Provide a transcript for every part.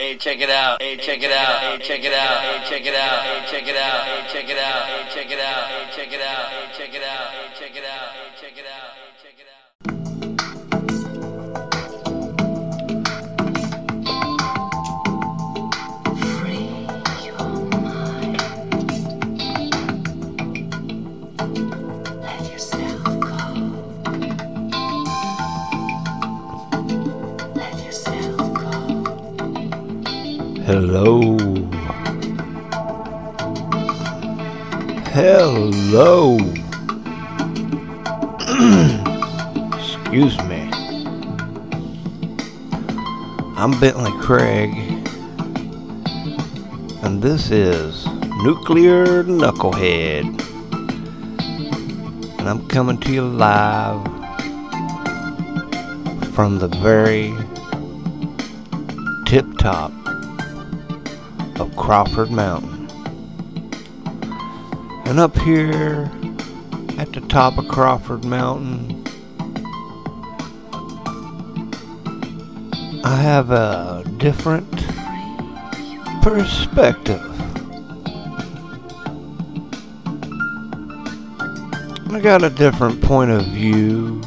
Hey, check it out. Hey, check it out. Hey, check it out. Hey, check it out. Hey, check it out. Hey, check it out. Hey, check it out. Hey, check it out. Hey, check it out. Hey, check it out. Hello. Hello. Excuse me. I'm Bentley Craig, and this is Nuclear Knucklehead. And I'm coming to you live from the very tip top Crawford Mountain. And up here at the top of Crawford Mountain, I have a different perspective. I got a different point of view.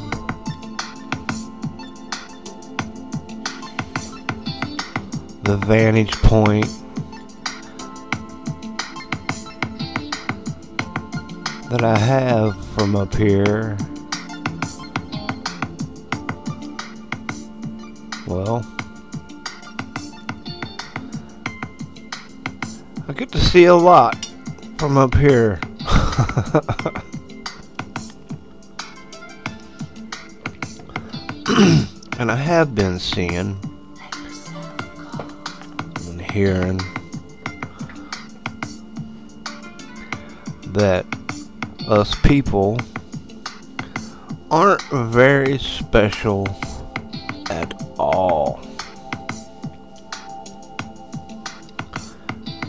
The vantage point that I have from up here. Well, I get to see a lot from up here. and I have been seeing and hearing that us people aren't very special at all.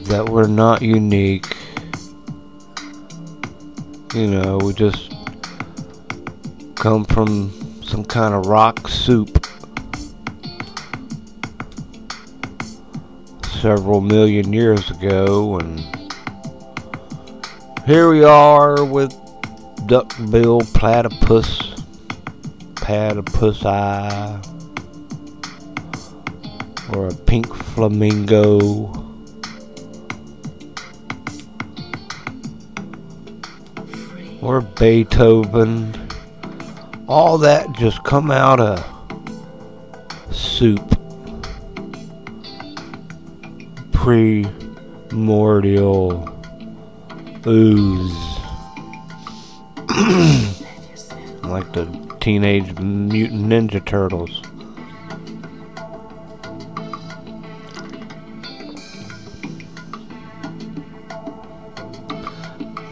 That we're not unique. You know, we just come from some kind of rock soup several million years ago and here we are with duckbill platypus, platypus eye, or a pink flamingo. Or Beethoven. All that just come out of soup. Primordial ooze. like the Teenage Mutant Ninja Turtles.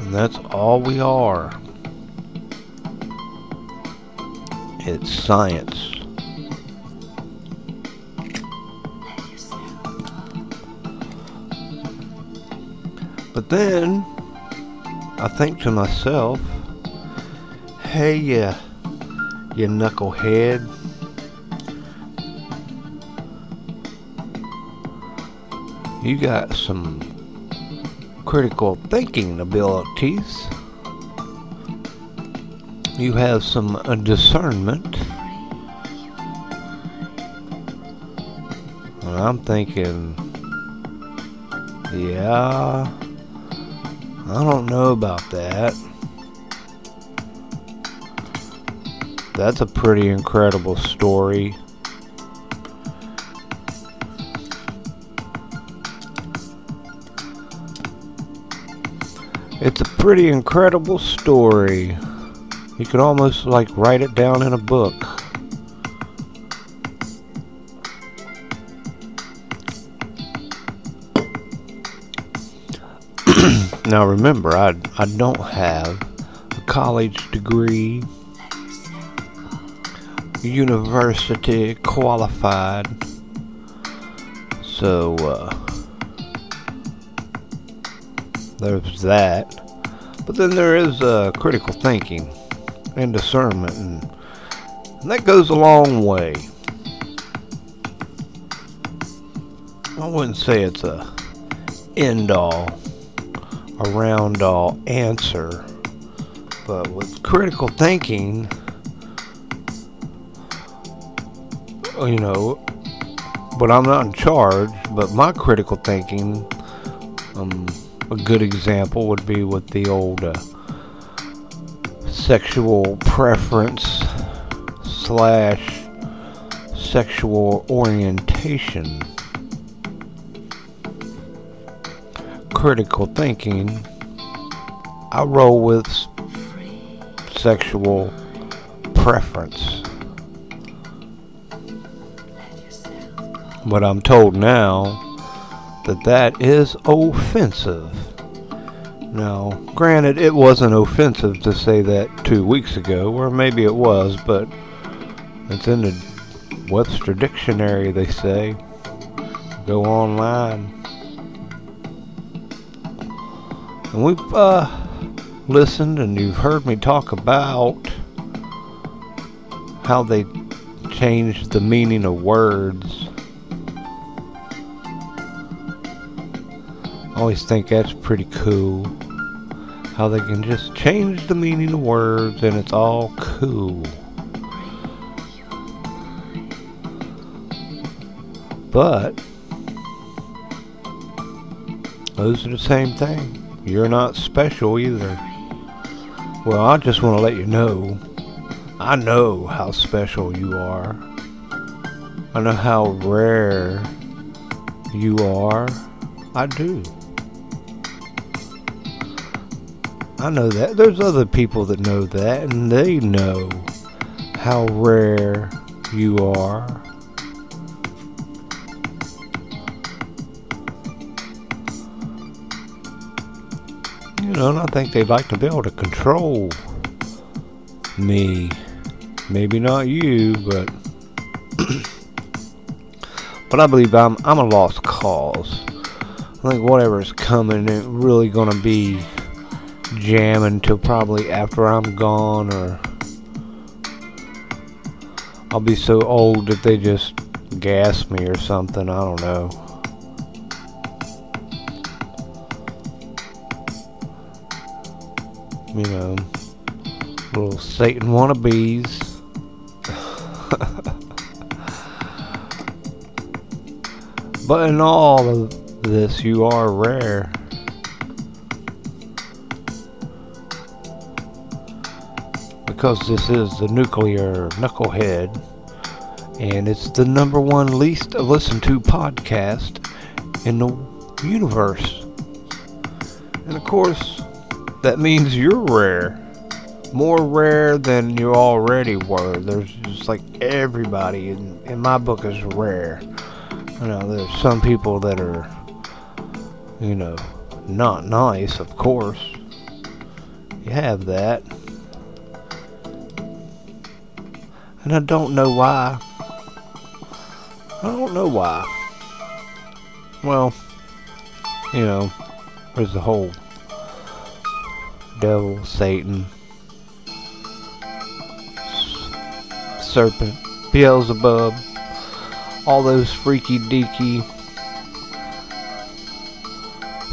And that's all we are. It's science. But then I think to myself, hey, you, you knucklehead. You got some critical thinking abilities. You have some uh, discernment. And I'm thinking, yeah, I don't know about that. That's a pretty incredible story. It's a pretty incredible story. You could almost like write it down in a book. Now remember, I I don't have a college degree, university qualified. So uh, there's that. But then there is uh, critical thinking and discernment, and, and that goes a long way. I wouldn't say it's a end all, a round all answer, but with critical thinking, you know, but I'm not in charge, but my critical thinking, um, a good example would be with the old uh, sexual preference slash sexual orientation. Critical thinking, I roll with sexual preference. But I'm told now that that is offensive. Now, granted, it wasn't offensive to say that two weeks ago, or maybe it was, but it's in the Webster Dictionary, they say. Go online. And we've uh, listened and you've heard me talk about how they changed the meaning of words. I always think that's pretty cool. How they can just change the meaning of words and it's all cool. But those are the same thing. You're not special either. Well, I just want to let you know. I know how special you are. I know how rare you are. I do. I know that. There's other people that know that, and they know how rare you are. You know, I think they'd like to be able to control me. Maybe not you, but but I believe I'm I'm a lost cause. I think whatever is coming ain't really gonna be jamming till probably after I'm gone or I'll be so old that they just gas me or something. I don't know. You know, little Satan wannabes. but in all of this, you are rare. Because this is the nuclear knucklehead, and it's the number one least listened to podcast in the universe. And of course, that means you're rare. More rare than you already were. There's just like everybody in, in my book is rare. You know, there's some people that are, you know, not nice, of course. You have that. And I don't know why. I don't know why. Well, you know, there's the whole devil, Satan, serpent, Beelzebub, all those freaky deaky,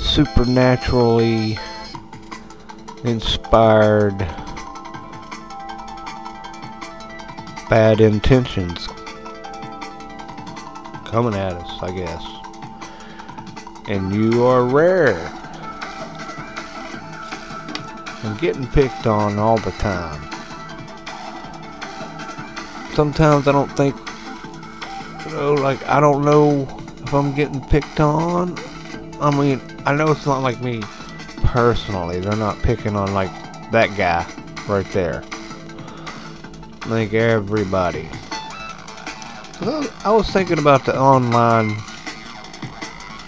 supernaturally inspired bad intentions coming at us, I guess. And you are rare getting picked on all the time. Sometimes I don't think, you know, like, I don't know if I'm getting picked on. I mean, I know it's not like me personally. They're not picking on, like, that guy right there. Like, everybody. I was thinking about the online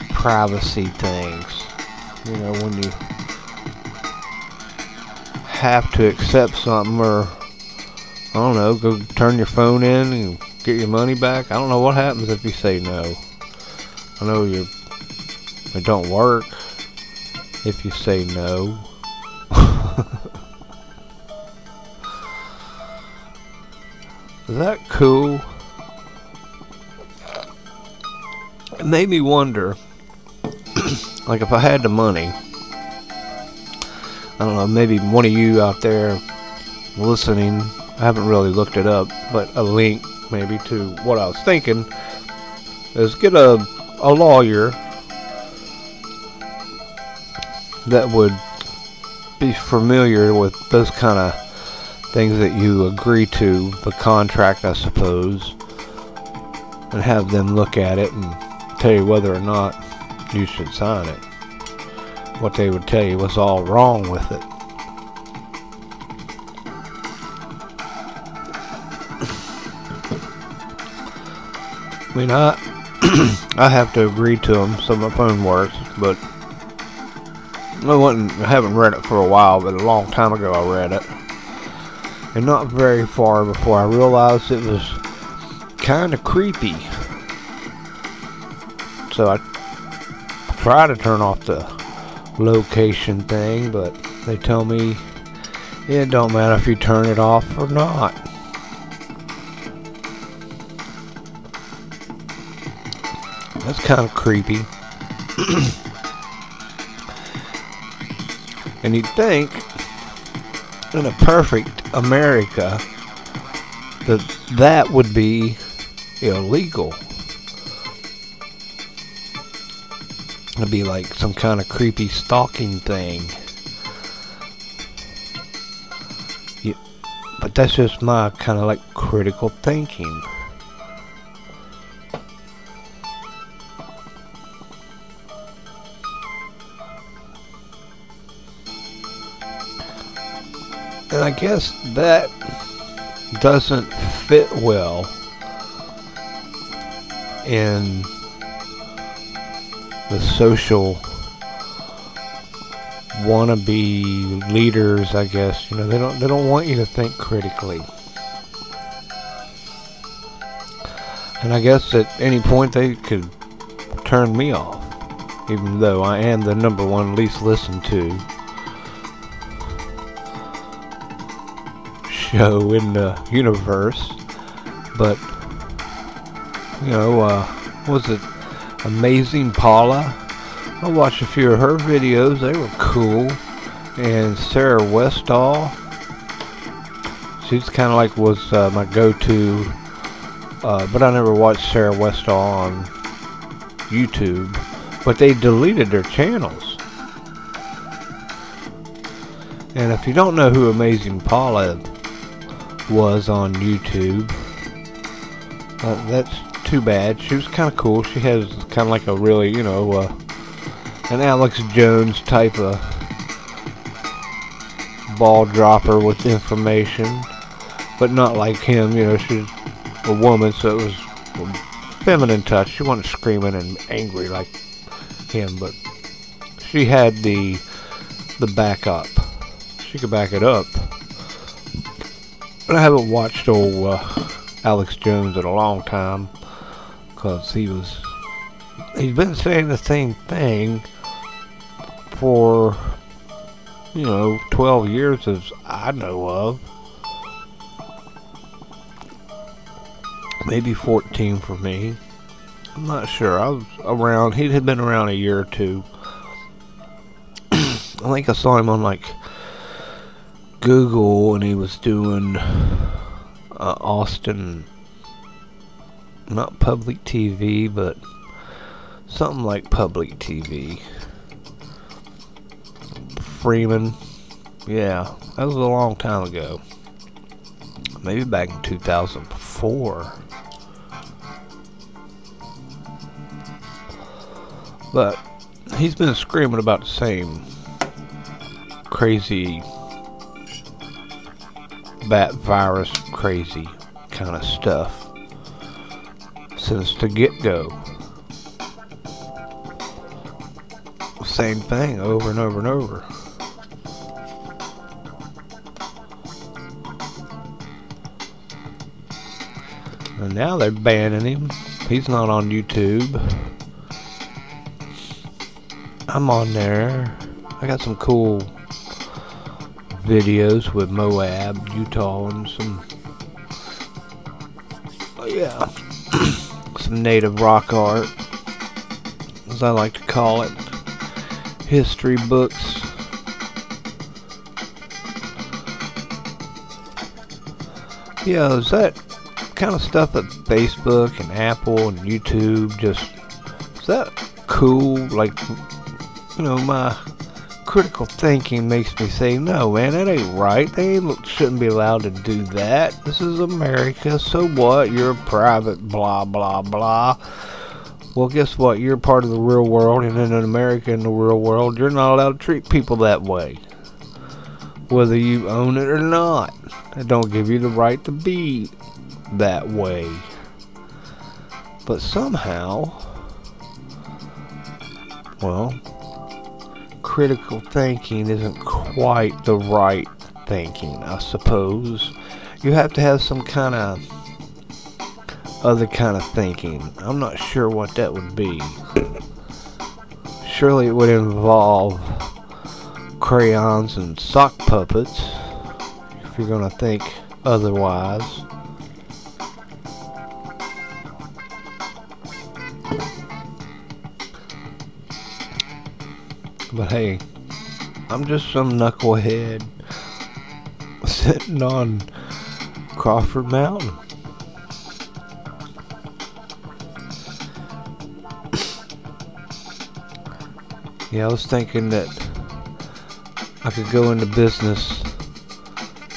privacy things. You know, when you have to accept something or I don't know, go turn your phone in and get your money back. I don't know what happens if you say no. I know you it don't work if you say no. Is that cool? it made me wonder, like if I had the money, I don't know, maybe one of you out there listening, I haven't really looked it up, but a link maybe to what I was thinking is get a, a lawyer that would be familiar with those kind of things that you agree to, the contract, I suppose, and have them look at it and tell you whether or not you should sign it. What they would tell you was all wrong with it. I mean, I I have to agree to them so my phone works, but I wasn't I haven't read it for a while, but a long time ago I read it, and not very far before I realized it was kind of creepy. So I try to turn off the location thing, but they tell me it don't matter if you turn it off or not. That's kind of creepy. and you'd think in a perfect America that that would be illegal. It'd be like some kind of creepy stalking thing. But that's just my kind of like critical thinking. And I guess that doesn't fit well in the social wannabe leaders, I guess. You know, they don't they don't want you to think critically. And I guess at any point they could turn me off, even though I am the number one least listened to show in the universe. But you know, uh, was it Amazing Polly? I watched a few of her videos. They were cool. And Sarah Westall. She's kind of like was uh, my go-to. Uh, but I never watched Sarah Westall on YouTube. But they deleted their channels. And if you don't know who Amazing Polly was on YouTube, uh, that's too bad. She was kind of cool. She has kind of like a really, you know, uh, an Alex Jones type of ball dropper with information, but not like him. You know, she's a woman, so it was a feminine touch. She wasn't screaming and angry like him, but she had the the backup. She could back it up. But I haven't watched old uh, Alex Jones in a long time because he was he's been saying the same thing for you know 12 years as I know of. Maybe 14 for me. I'm not sure. I was around he had been around a year or two. I think I saw him on like Google and he was doing uh, Austin not public TV, but something like public TV. Freeman, yeah, that was a long time ago. Maybe back in 2004. But he's been screaming about the same crazy bat virus, crazy kind of stuff since the get-go. Same thing over and over and over. And now they're banning him. He's not on YouTube. I'm on there. I got some cool videos with Moab, Utah, and some. Oh, yeah some native rock art. as I like to call it, history books. Yeah, is that kind of stuff that Facebook and Apple and YouTube just is that cool? Like, you know, my critical thinking makes me say, no, man, that ain't right. They shouldn't be allowed to do that. This is America. So what? You're a private, blah, blah, blah. Well, guess what? You're part of the real world, and in America, in the real world, you're not allowed to treat people that way. Whether you own it or not. It don't give you the right to be that way. But somehow, well, critical thinking isn't quite the right thinking, I suppose. You have to have some kind of other kind of thinking. I'm not sure what that would be. Surely it would involve crayons and sock puppets if you're going to think otherwise. But hey, I'm just some knucklehead sitting on Crawford Mountain. Yeah, I was thinking that I could go into business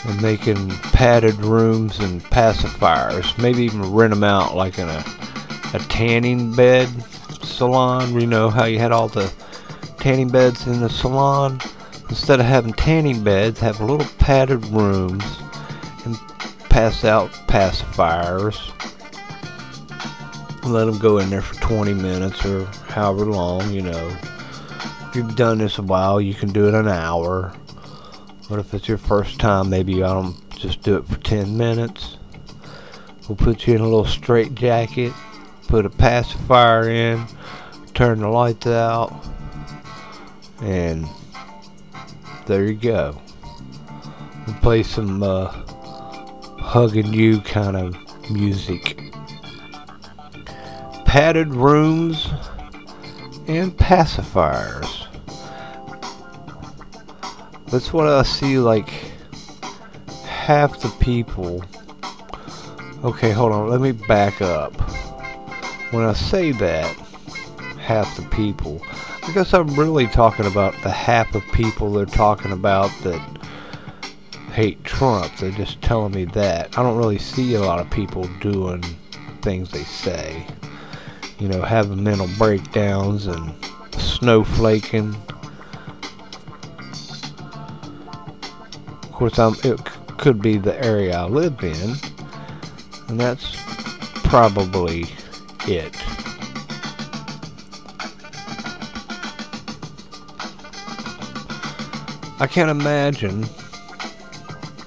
and making padded rooms and pacifiers. Maybe even rent them out like in a, a tanning bed salon. You know how you had all the tanning beds in the salon? Instead of having tanning beds, have little padded rooms and pass out pacifiers. Let them go in there for 20 minutes or however long, you know. You've done this a while, you can do it an hour. But if it's your first time, maybe I don't just do it for 10 minutes. We'll put you in a little straight jacket, put a pacifier in, turn the lights out, and there you go. We'll play some uh, hugging you kind of music. Padded rooms and pacifiers. That's what I see like half the people. Okay, hold on, let me back up. When I say that, half the people, I guess I'm really talking about the half of people they're talking about that hate Trump. They're just telling me that. I don't really see a lot of people doing things they say. You know, having mental breakdowns and snowflaking. Of course, I'm, it could be the area I live in, and that's probably it. I can't imagine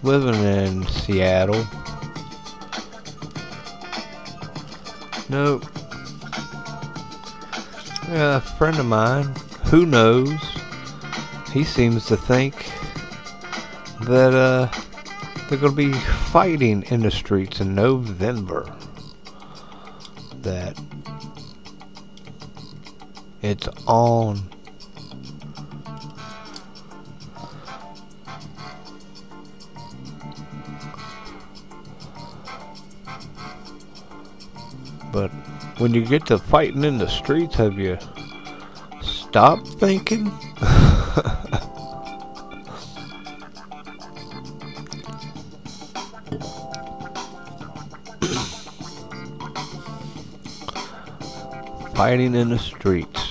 living in Seattle. Nope. Yeah, a friend of mine, who knows? He seems to think that uh, they're going to be fighting in the streets in November. That it's on. But when you get to fighting in the streets, have you stopped thinking? fighting in the streets.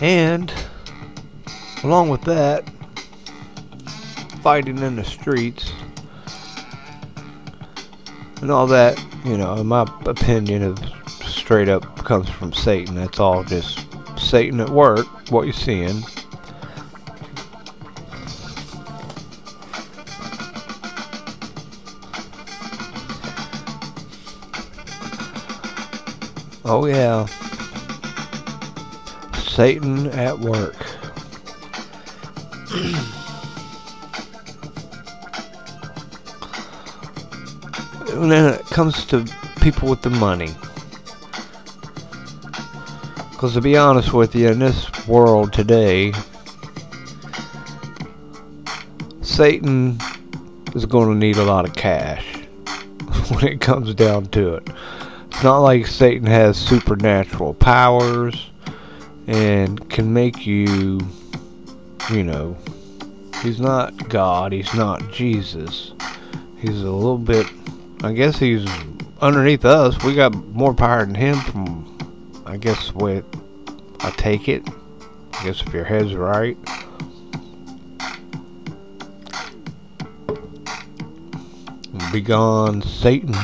And along with that, fighting in the streets and all that, you know, in my opinion, is straight up comes from Satan. That's all just Satan at work, what you're seeing. Oh, yeah. Satan at work when it comes to people with the money, because to be honest with you, in this world today, Satan is going to need a lot of cash when it comes down to it. It's not like Satan has supernatural powers and can make you you know, he's not God, he's not Jesus. He's a little bit, I guess he's underneath us. We got more power than him from, I guess, way I take it. I guess if your head's right. Begone Satan.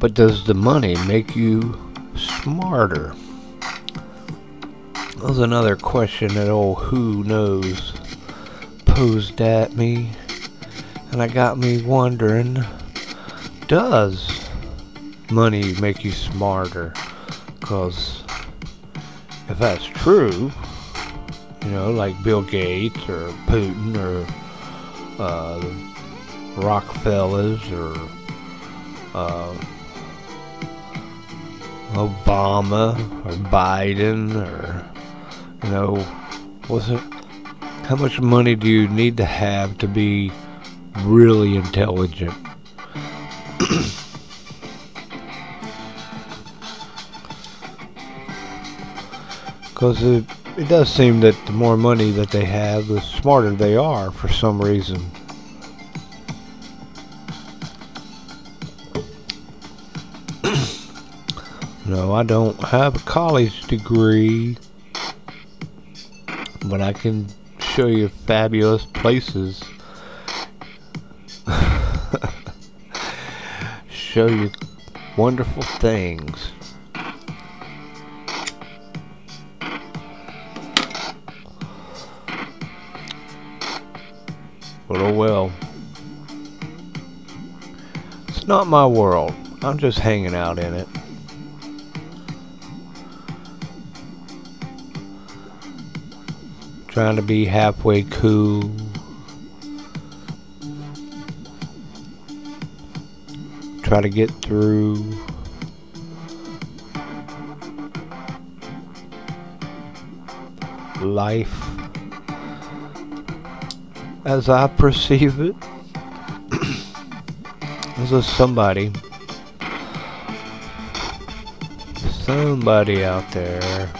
But does the money make you smarter? That was another question that old Who Knows posed at me. And I got me wondering does money make you smarter? Because if that's true, you know, like Bill Gates or Putin or uh, Rockefellers or uh, Obama or Biden or you know, was it? How much money do you need to have to be really intelligent? Because it, it does seem that the more money that they have, the smarter they are for some reason. No, I don't have a college degree, but I can show you fabulous places. show you wonderful things. But oh well. It's not my world. I'm just hanging out in it. Trying to be halfway cool. Try to get through. Life as I perceive it, as a somebody, somebody out there.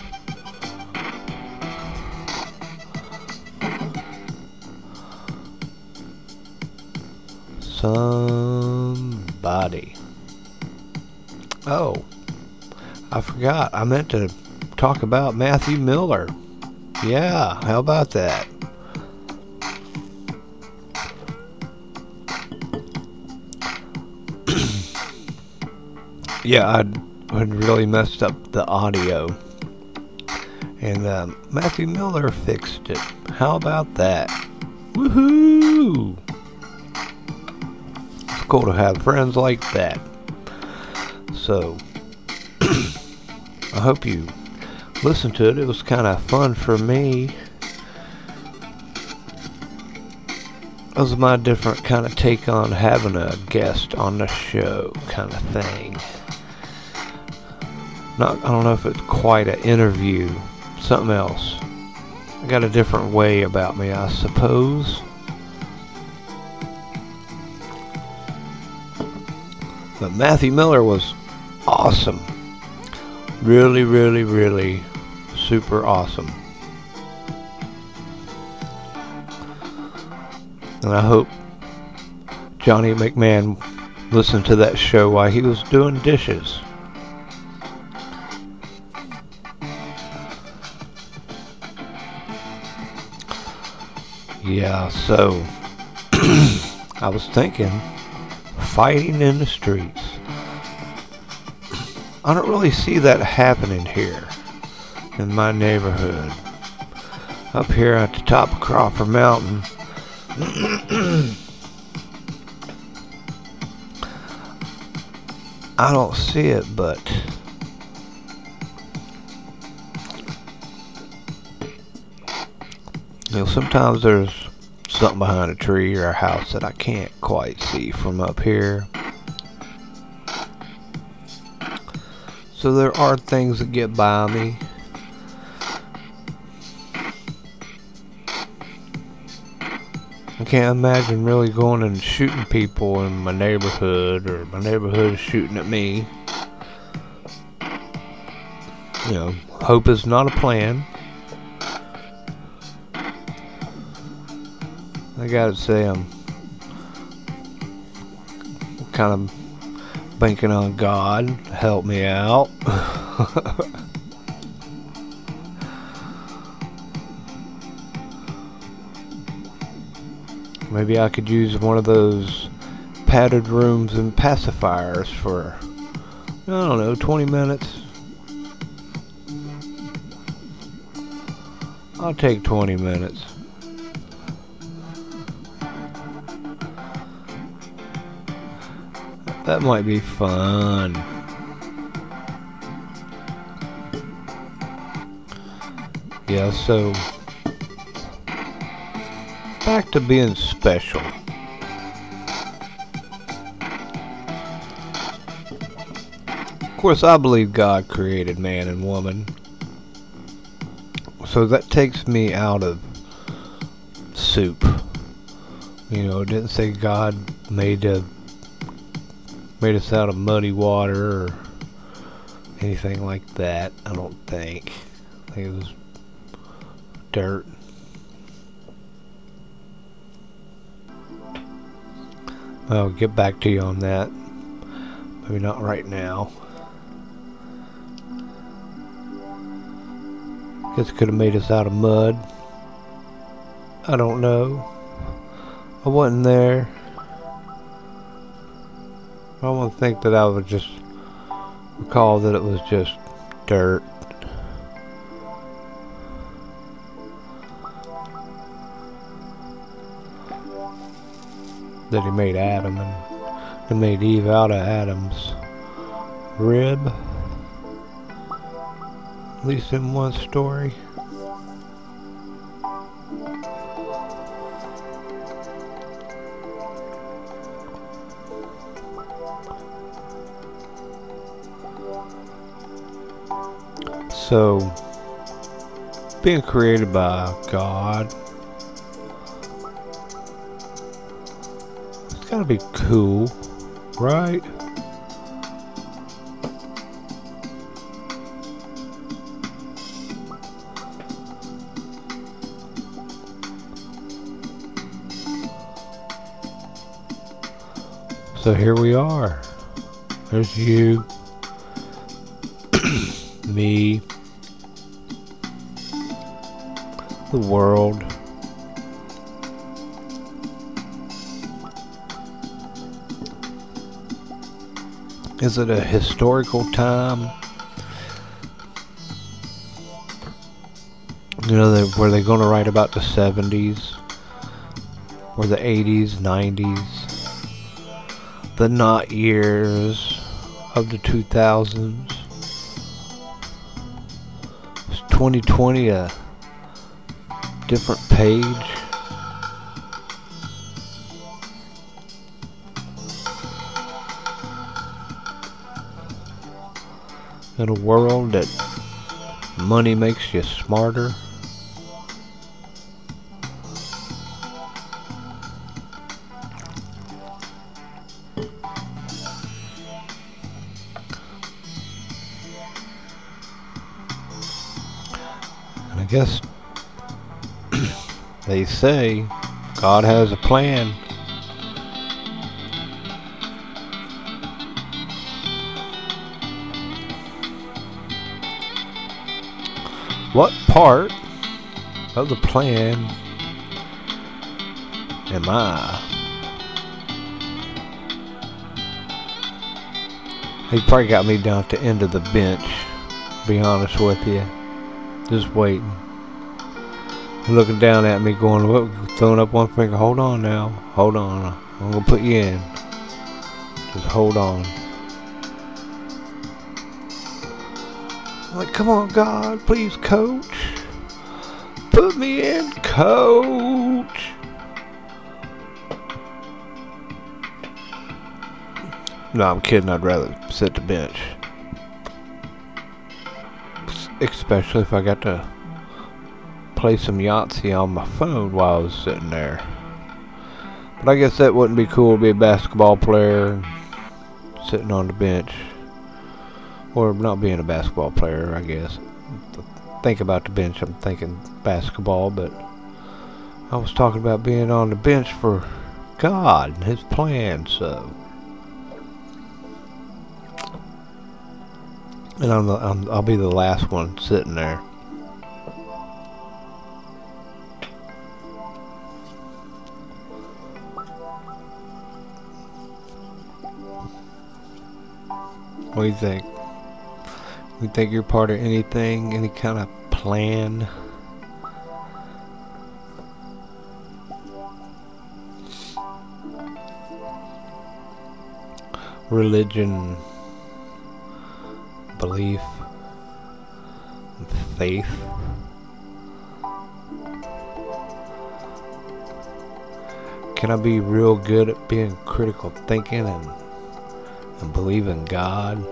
Somebody. Oh, I forgot. I meant to talk about Matthew Miller. Yeah, how about that? yeah, I'd, I'd really messed up the audio. And um, Matthew Miller fixed it. How about that? Woohoo! Cool to have friends like that. So, I hope you listened to it. It was kind of fun for me. It was my different kind of take on having a guest on the show kind of thing not I don't know if it's quite an interview, something else. I got a different way about me, I suppose. But Matthew Miller was awesome. Really, really, really super awesome. And I hope Johnny McMahon listened to that show while he was doing dishes. Yeah, so I was thinking fighting in the streets. I don't really see that happening here in my neighborhood. Up here at the top of Crawford Mountain. I don't see it, but You know, sometimes there's something behind a tree or a house that I can't quite see from up here. So there are things that get by me. I can't imagine really going and shooting people in my neighborhood or my neighborhood shooting at me. You know, hope is not a plan. I gotta say, I'm kind of banking on God to help me out. Maybe I could use one of those padded rooms and pacifiers for, I don't know, 20 minutes. I'll take 20 minutes. That might be fun. Yeah, so back to being special. Of course, I believe God created man and woman. So that takes me out of soup. You know, it didn't say God made a made us out of muddy water or anything like that. I don't think. I think it was dirt. I'll get back to you on that. Maybe not right now. Guess it could have made us out of mud. I don't know. I wasn't there. I to think that I would just recall that it was just dirt. That he made Adam and, and made Eve out of Adam's rib. At least in one story. So, being created by God, it's gotta be cool, right? So here we are. There's you, me, the world. Is it a historical time? You know, they, were they going to write about the 70s? Or the 80s, 90s? The not years of the 2000s? 2020 a different page? In a world that money makes you smarter? Guess they say God has a plan. What part of the plan am I? He probably got me down at the end of the bench, be honest with you. Just waiting. Looking down at me going, what, throwing up one finger. Hold on now. Hold on. I'm going to put you in. Just hold on. I'm like, come on, God, please, coach. Put me in, coach. No, I'm kidding. I'd rather sit the bench. Especially if I got to play some Yahtzee on my phone while I was sitting there. But I guess that wouldn't be cool to be a basketball player sitting on the bench. Or not being a basketball player, I guess. Think about the bench, I'm thinking basketball, but I was talking about being on the bench for God and His plan, so. And I'm, the, I'm I'll be the last one sitting there. What do you think? You think you're part of anything, any kind of plan? Religion, belief, faith. Can I be real good at being critical thinking and and believe in God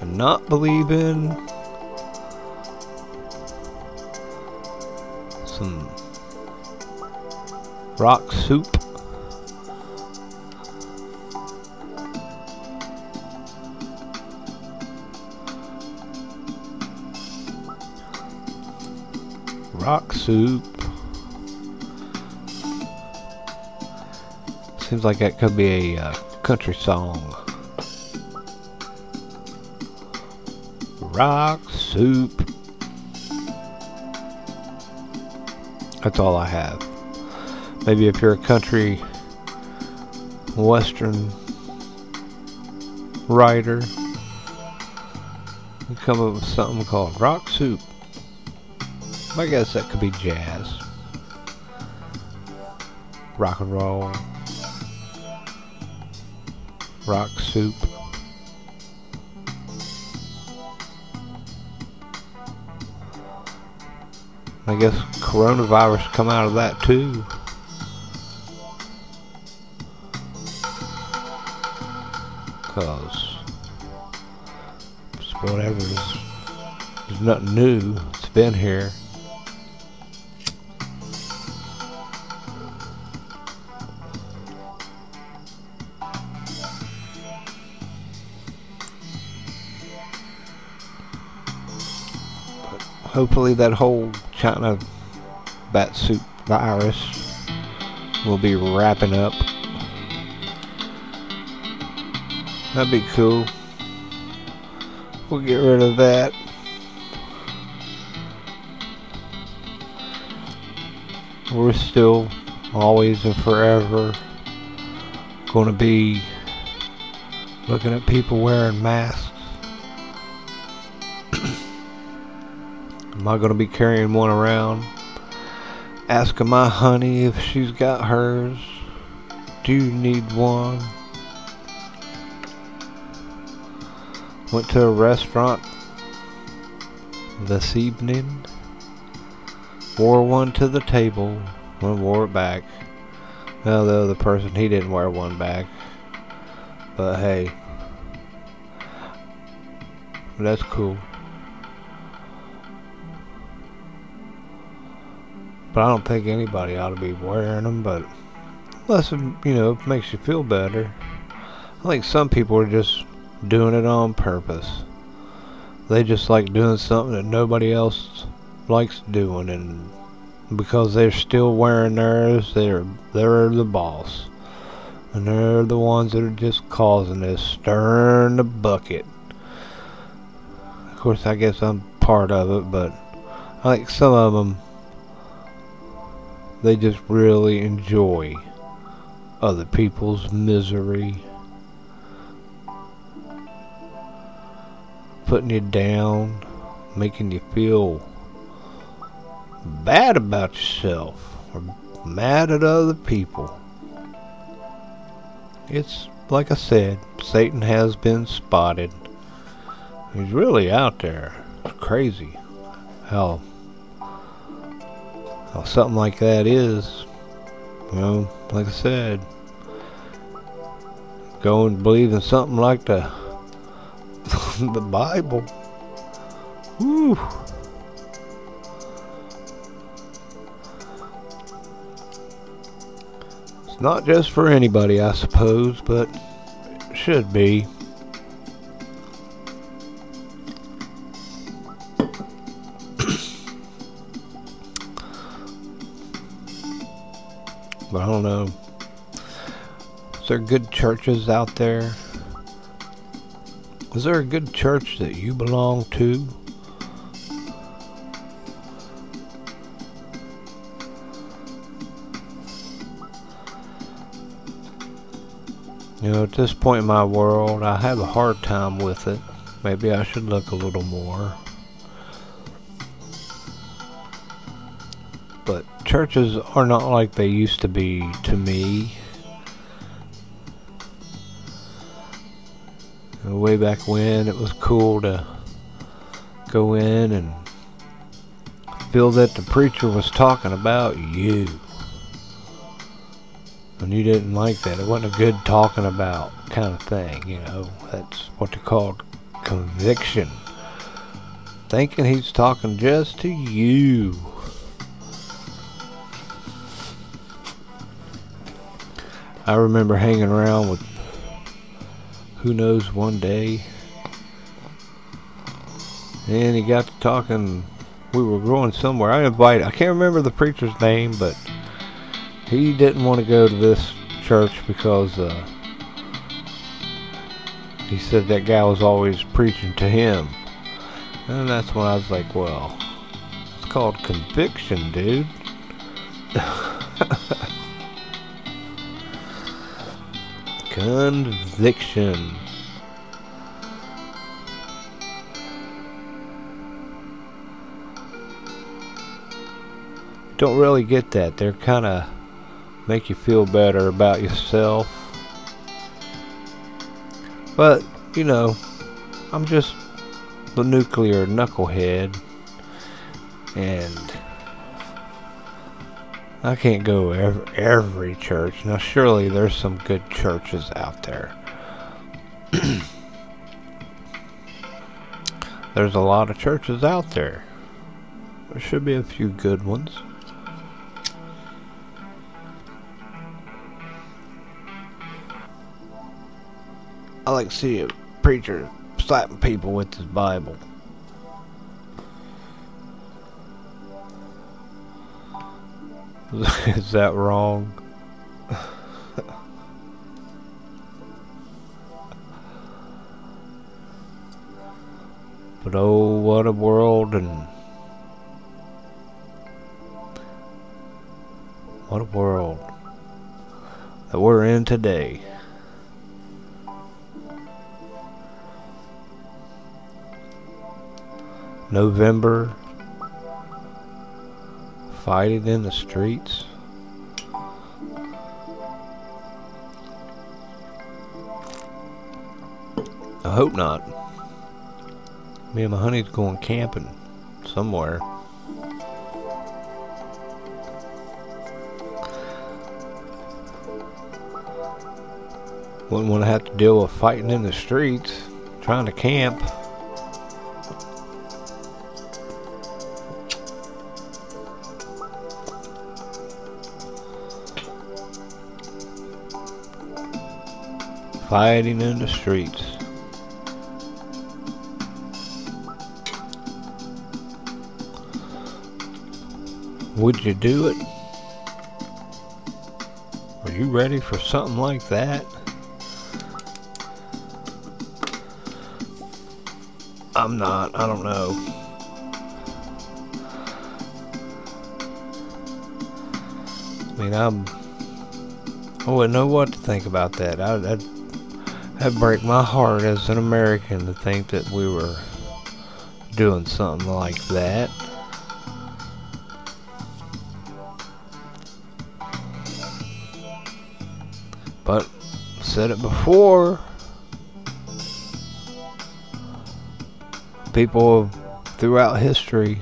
and not believe in some rock soup. Rock soup. Seems like that could be a uh, country song. rock soup. That's all I have. Maybe if you're a country western writer, you come up with something called rock soup. I guess that could be jazz, rock and roll, rock soup. I guess coronavirus come out of that too. Cause whatever is, is nothing new. It's been here. Hopefully that whole China bat suit virus will be wrapping up. That'd be cool. We'll get rid of that. We're still always and forever going to be looking at people wearing masks I going to be carrying one around? Asking my honey if she's got hers. Do you need one? Went to a restaurant this evening. Wore one to the table. and wore it back. Well, the other person, he didn't wear one back. But hey. That's cool. But I don't think anybody ought to be wearing them, but unless it, you know, it makes you feel better. I think some people are just doing it on purpose. They just like doing something that nobody else likes doing and because they're still wearing theirs, they're they're the boss. And they're the ones that are just causing this, stirring the bucket. Of course, I guess I'm part of it, but I think some of them they just really enjoy other people's misery. Putting you down, making you feel bad about yourself or mad at other people. It's like I said, Satan has been spotted. He's really out there. It's crazy how how something like that is, you know, like I said, go and believe in something like the the Bible. Woo. It's not just for anybody, I suppose, but it should be. I don't know. Is there good churches out there? Is there a good church that you belong to? You know, at this point in my world, I have a hard time with it. Maybe I should look a little more. Churches are not like they used to be to me. Way back when, it was cool to go in and feel that the preacher was talking about you. And you didn't like that. It wasn't a good talking about kind of thing, you know. That's what they called conviction. Thinking he's talking just to you. I remember hanging around with who knows one day. And he got to talking. We were going somewhere. I invited, I can't remember the preacher's name, but he didn't want to go to this church because uh, he said that guy was always preaching to him. And that's when I was like, well, it's called conviction, dude. Conviction. Don't really get that. They're kind of make you feel better about yourself. But, you know, I'm just the nuclear knucklehead. And I can't go every, every church. Now, surely there's some good churches out there. there's a lot of churches out there. There should be a few good ones. I like to see a preacher slapping people with his Bible. Is that wrong? but oh, what a world and what a world that we're in today. November fighting in the streets. I hope not. Me and my honey's going camping somewhere. Wouldn't want to have to deal with fighting in the streets, trying to camp. Fighting in the streets. Would you do it? Are you ready for something like that? I'm not. I don't know. I mean, I'm. Oh, I wouldn't know what to think about that. I, I'd that break my heart as an American to think that we were doing something like that. But said it before. People throughout history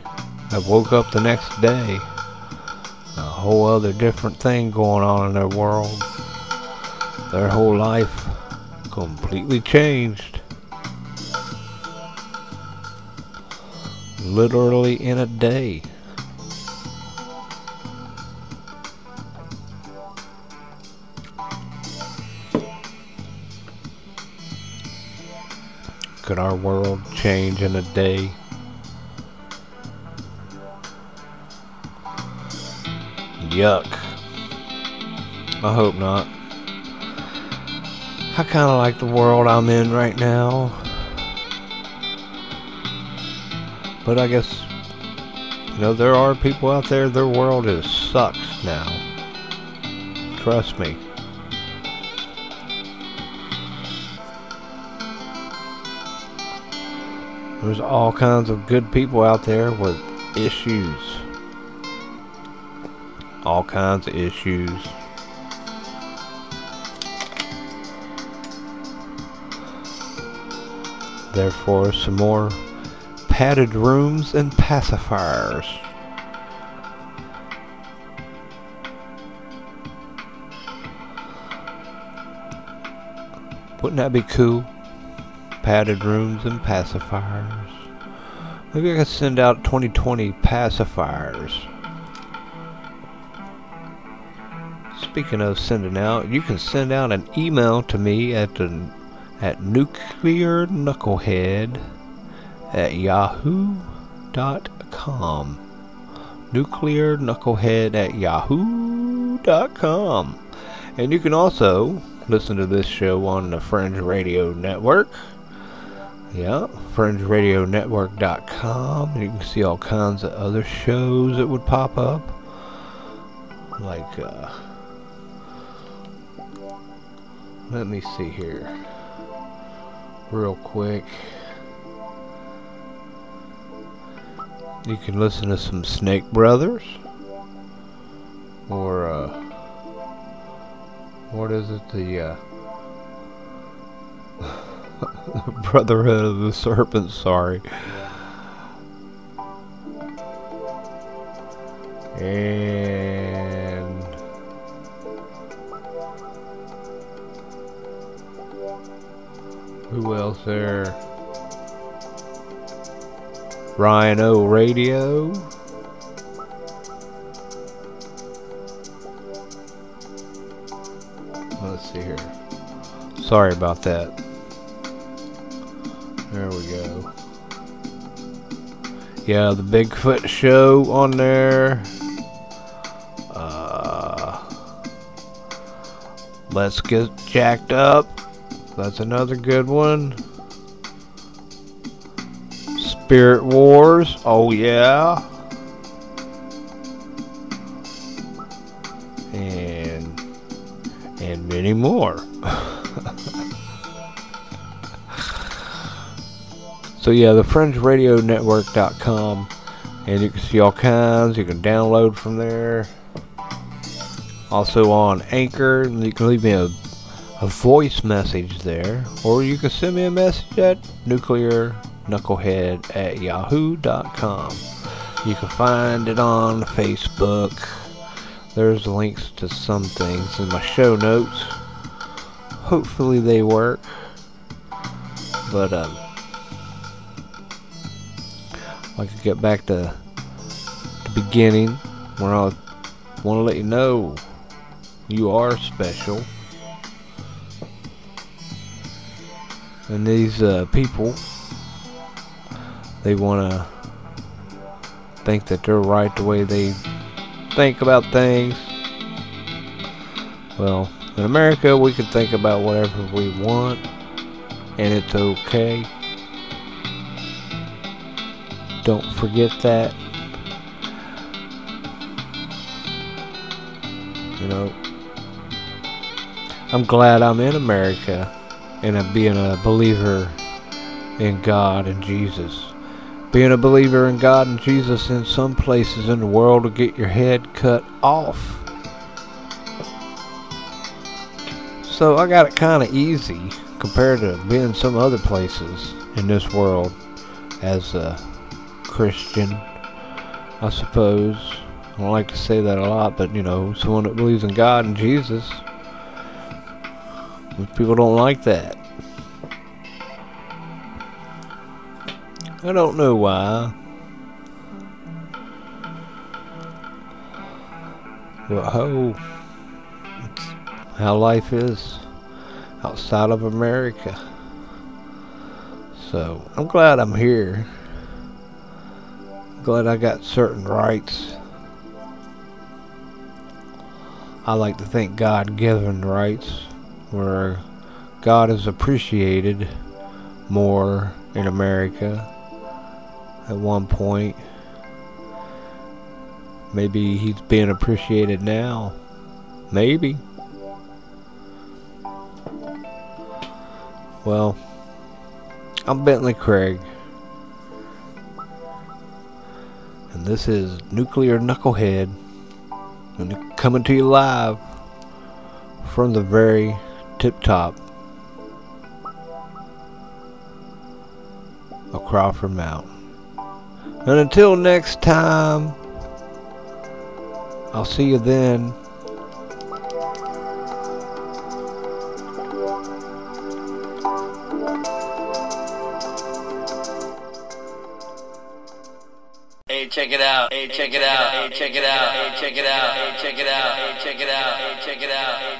have woke up the next day A whole other different thing going on in their world. Their whole life completely changed. Literally in a day. Could our world change in a day? Yuck. I hope not. I kind of like the world I'm in right now. But I guess, you know, there are people out there, their world is sucks now. Trust me. There's all kinds of good people out there with issues. All kinds of issues. Therefore, some more padded rooms and pacifiers. Wouldn't that be cool? Padded rooms and pacifiers. Maybe I could send out 2020 pacifiers. Speaking of sending out, you can send out an email to me at the at nuclearknucklehead at yahoo.com. Nuclearknucklehead at yahoo.com. And you can also listen to this show on the Fringe Radio Network. Yeah, fringeradionetwork.com. And you can see all kinds of other shows that would pop up. Like, uh, let me see here. Real quick. You can listen to some Snake Brothers. Or, uh, what is it? The, uh, Brotherhood of the Serpent, sorry. And who else there? Ryan O Radio. Let's see here. Sorry about that. There we go. Yeah, the Bigfoot show on there. Uh, let's get jacked up. That's another good one. Spirit Wars. Oh yeah. And and many more. So yeah, the FringeRadioNetwork.com, and you can see all kinds. You can download from there. Also on Anchor, you can leave me a, a voice message there, or you can send me a message at nuclearknucklehead at yahoo.com. You can find it on Facebook. There's links to some things in my show notes. Hopefully they work. But um I could get back to the beginning where I want to let you know you are special. And these uh, people, they want to think that they're right the way they think about things. Well, in America, we can think about whatever we want, and it's okay. Don't forget that. You know, I'm glad I'm in America and I'm being a believer in God and Jesus. Being a believer in God and Jesus in some places in the world will get your head cut off. So I got it kind of easy compared to being some other places in this world as a Christian, I suppose. I don't like to say that a lot, but you know, someone that believes in God and Jesus. People don't like that. I don't know why. But ho, it's how life is outside of America. So I'm glad I'm here. Glad I got certain rights. I like to think God given rights where God is appreciated more in America at one point. Maybe he's being appreciated now. Maybe. Well, I'm Bentley Craig. And this is Nuclear Knucklehead. And coming to you live from the very tip top of Crawford Mountain. And until next time, I'll see you then. Hey, check it out. Hey, check it out. Hey, check it out. Hey, check it out. Hey, check it out. Hey, check it out. Hey, check it out. Hey, check it out.